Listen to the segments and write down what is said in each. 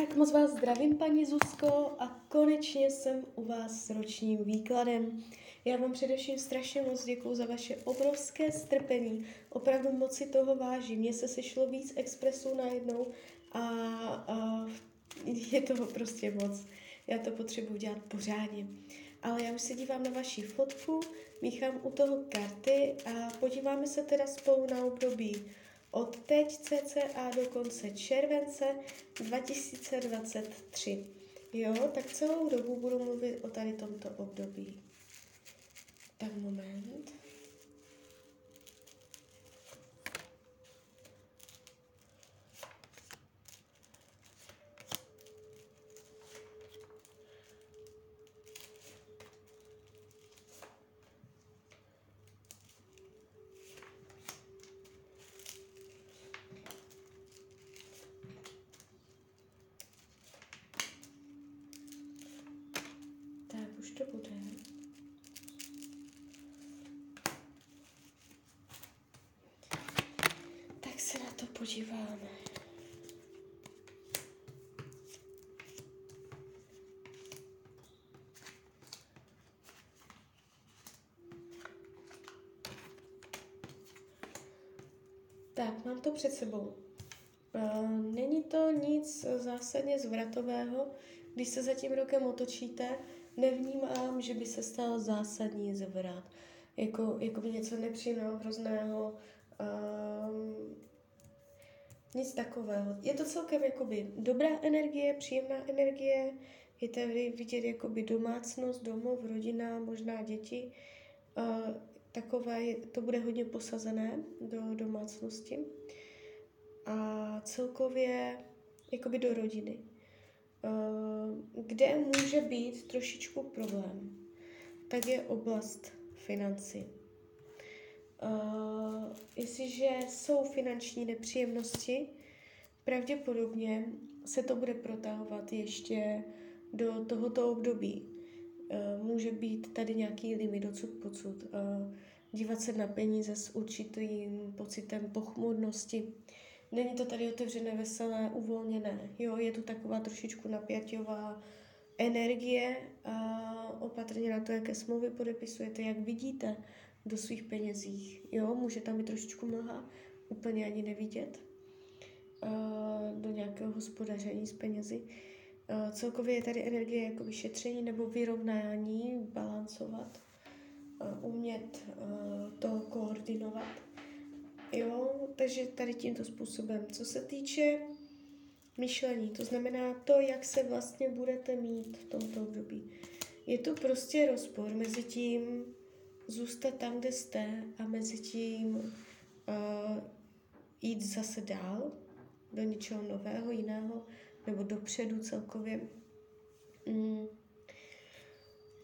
Tak moc vás zdravím, paní Zuzko, a konečně jsem u vás s ročním výkladem. Já vám především strašně moc děkuju za vaše obrovské strpení. Opravdu moc si toho vážím. Mně se sešlo víc expresů najednou a, a je toho prostě moc. Já to potřebuji dělat pořádně. Ale já už se dívám na vaši fotku, míchám u toho karty a podíváme se teda spolu na období od teď cca do konce července 2023. Jo, tak celou dobu budu mluvit o tady tomto období. Tak moment. to bude. Tak se na to podíváme. Tak, mám to před sebou. Uh, není to nic zásadně zvratového, když se za tím rokem otočíte, nevnímám, že by se stal zásadní zvrat. Jako, jako by něco nepříjemného, hrozného, um, nic takového. Je to celkem jakoby dobrá energie, příjemná energie, je tady vidět jakoby domácnost, domov, rodina, možná děti. Uh, takové, to bude hodně posazené do domácnosti. A celkově jakoby do rodiny. Eh, kde může být trošičku problém, tak je oblast financí. Uh, jestliže jsou finanční nepříjemnosti, pravděpodobně se to bude protahovat ještě do tohoto období. Uh, může být tady nějaký limit odsud pocud. Uh, dívat se na peníze s určitým pocitem pochmurnosti, Není to tady otevřené, veselé, uvolněné. Jo, je tu taková trošičku napěťová energie a opatrně na to, jaké smlouvy podepisujete, jak vidíte do svých penězích. Jo, může tam být trošičku mlha, úplně ani nevidět do nějakého hospodaření s penězi. Celkově je tady energie jako vyšetření nebo vyrovnání, balancovat, umět to koordinovat Jo, takže tady tímto způsobem. Co se týče myšlení, to znamená to, jak se vlastně budete mít v tomto období. Je to prostě rozpor mezi tím zůstat tam, kde jste a mezi tím uh, jít zase dál do něčeho nového, jiného, nebo dopředu celkově. Mm.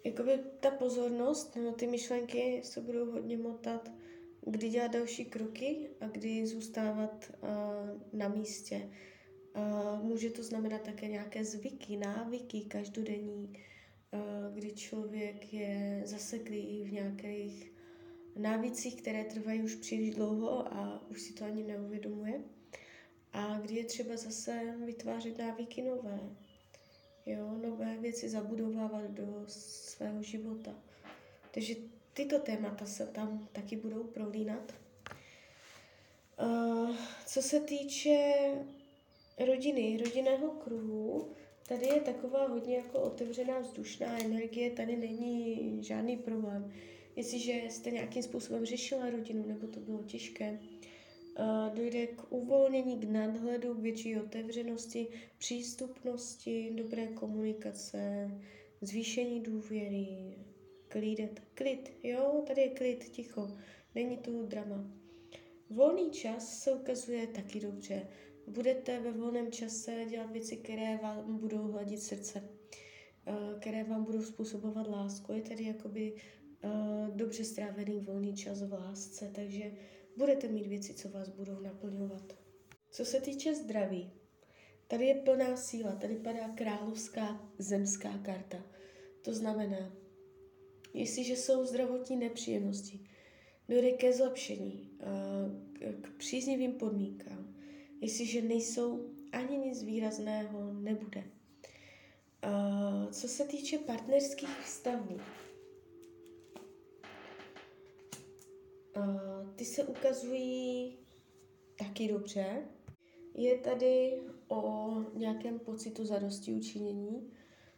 Jakoby ta pozornost nebo ty myšlenky se budou hodně motat kdy dělat další kroky a kdy zůstávat uh, na místě. Uh, může to znamenat také nějaké zvyky, návyky každodenní, uh, kdy člověk je zaseklý v nějakých návycích, které trvají už příliš dlouho a už si to ani neuvědomuje. A kdy je třeba zase vytvářet návyky nové. Jo, nové věci zabudovávat do svého života. Takže tyto témata se tam taky budou prolínat. Uh, co se týče rodiny, rodinného kruhu, tady je taková hodně jako otevřená vzdušná energie, tady není žádný problém. Jestliže jste nějakým způsobem řešila rodinu, nebo to bylo těžké, uh, dojde k uvolnění, k nadhledu, k větší otevřenosti, přístupnosti, dobré komunikace, zvýšení důvěry, klídet. Klid, jo, tady je klid, ticho, není tu drama. Volný čas se ukazuje taky dobře. Budete ve volném čase dělat věci, které vám budou hladit srdce, eh, které vám budou způsobovat lásku. Je tady jakoby uh, dobře strávený volný čas v lásce, takže budete mít věci, co vás budou naplňovat. Co se týče zdraví, tady je plná síla, tady padá královská zemská karta. To znamená, Jestliže jsou zdravotní nepříjemnosti, dojde ke zlepšení, k příznivým podmínkám. Jestliže nejsou ani nic výrazného nebude. Uh, co se týče partnerských vztahů, uh, ty se ukazují taky dobře. Je tady o nějakém pocitu zadosti učinění.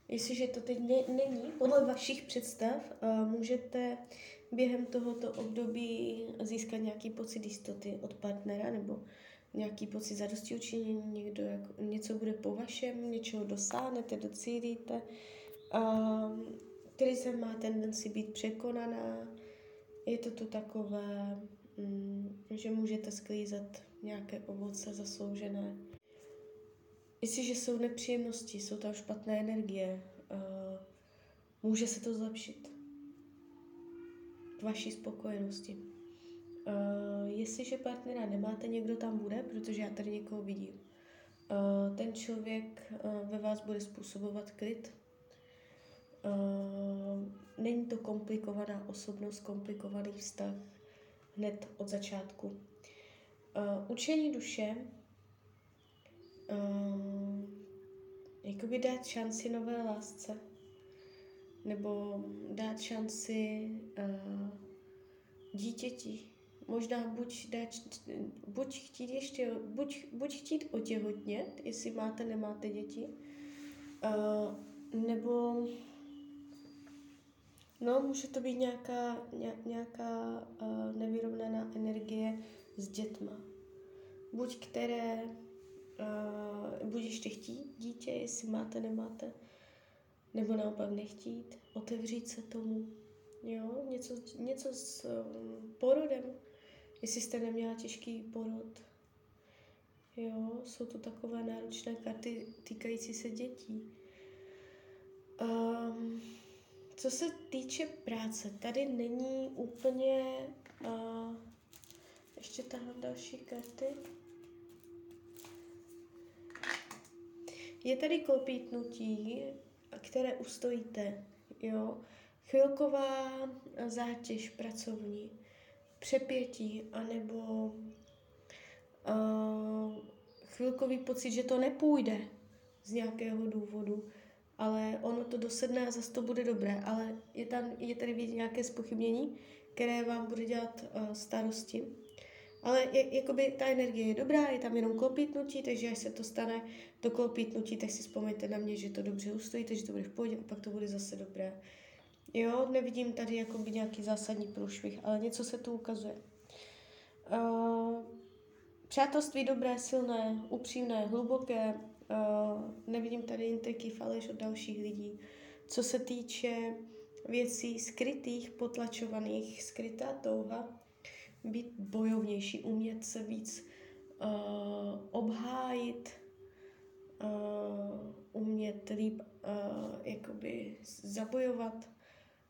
Jestliže to teď ne, není podle vašich představ, uh, můžete během tohoto období získat nějaký pocit jistoty od partnera nebo nějaký pocit zadosti učinění, někdo jako, něco bude po vašem, něčeho dosáhnete, docílíte. Um, krize má tendenci být překonaná, je to tu takové, um, že můžete sklízet nějaké ovoce zasloužené. Jestliže jsou nepříjemnosti, jsou tam špatné energie, uh, může se to zlepšit k vaší spokojenosti. Uh, jestliže partnera nemáte, někdo tam bude, protože já tady někoho vidím. Uh, ten člověk uh, ve vás bude způsobovat klid. Uh, není to komplikovaná osobnost, komplikovaný vztah hned od začátku. Uh, učení duše uh, jakoby dát šanci nové lásce nebo dát šanci uh, dítěti, možná buď, dát, buď chtít ještě, buď, buď chtít otěhotnět, jestli máte, nemáte děti, uh, nebo no, může to být nějaká, nějaká uh, nevyrovnaná energie s dětma. Buď které, uh, buď ještě chtít dítě, jestli máte, nemáte, nebo naopak nechtít, otevřít se tomu, jo, něco, něco s um, porodem, jestli jste neměla těžký porod. Jo, jsou to takové náročné karty týkající se dětí. Um, co se týče práce, tady není úplně... Uh, ještě tahle další karty. Je tady klopítnutí, které ustojíte, jo. Chvilková zátěž pracovní, přepětí, anebo uh, chvilkový pocit, že to nepůjde z nějakého důvodu, ale ono to dosedne a zase to bude dobré, ale je, tam, je tady vidět nějaké spochybnění, které vám bude dělat uh, starosti. Ale je, jakoby ta energie je dobrá, je tam jenom klopítnutí, takže až se to stane to klopítnutí, tak si vzpomeňte na mě, že to dobře ustojíte, že to bude v pohodě a pak to bude zase dobré. Jo, nevidím tady jakoby nějaký zásadní průšvih, ale něco se tu ukazuje. Uh, přátelství dobré, silné, upřímné, hluboké, uh, nevidím tady intriky, faleš od dalších lidí. Co se týče věcí skrytých, potlačovaných, skrytá touha, být bojovnější, umět se víc uh, obhájit, uh, umět líp uh, jakoby zabojovat,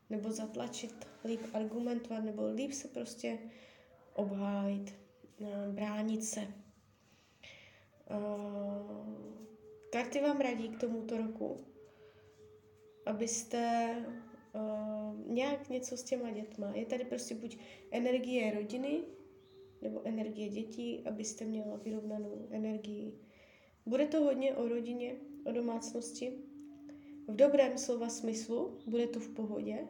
nebo zatlačit, líp argumentovat, nebo líp se prostě obhájit, eh, bránit se. Eh, karty vám radí k tomuto roku, abyste uh, nějak něco s těma dětma. Je tady prostě buď energie rodiny, nebo energie dětí, abyste měla vyrovnanou energii. Bude to hodně o rodině, o domácnosti, v dobrém slova smyslu, bude to v pohodě,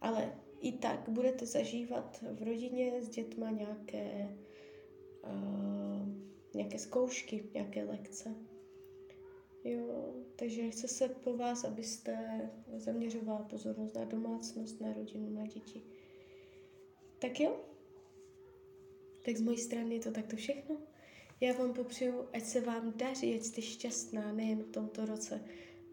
ale i tak budete zažívat v rodině s dětma nějaké, uh, nějaké zkoušky, nějaké lekce. Jo, takže chce se po vás, abyste zaměřovala pozornost na domácnost, na rodinu, na děti. Tak jo? Tak z mojí strany je to takto všechno. Já vám popřeju, ať se vám daří, ať jste šťastná nejen v tomto roce,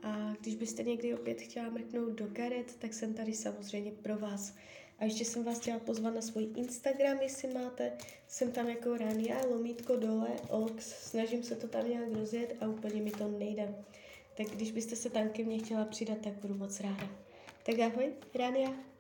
a když byste někdy opět chtěla mrknout do karet, tak jsem tady samozřejmě pro vás. A ještě jsem vás chtěla pozvat na svůj Instagram, jestli máte. Jsem tam jako Rania, lomítko dole, ox. Snažím se to tam nějak rozjet a úplně mi to nejde. Tak když byste se tam ke mně chtěla přidat, tak budu moc ráda. Tak ahoj, Rania.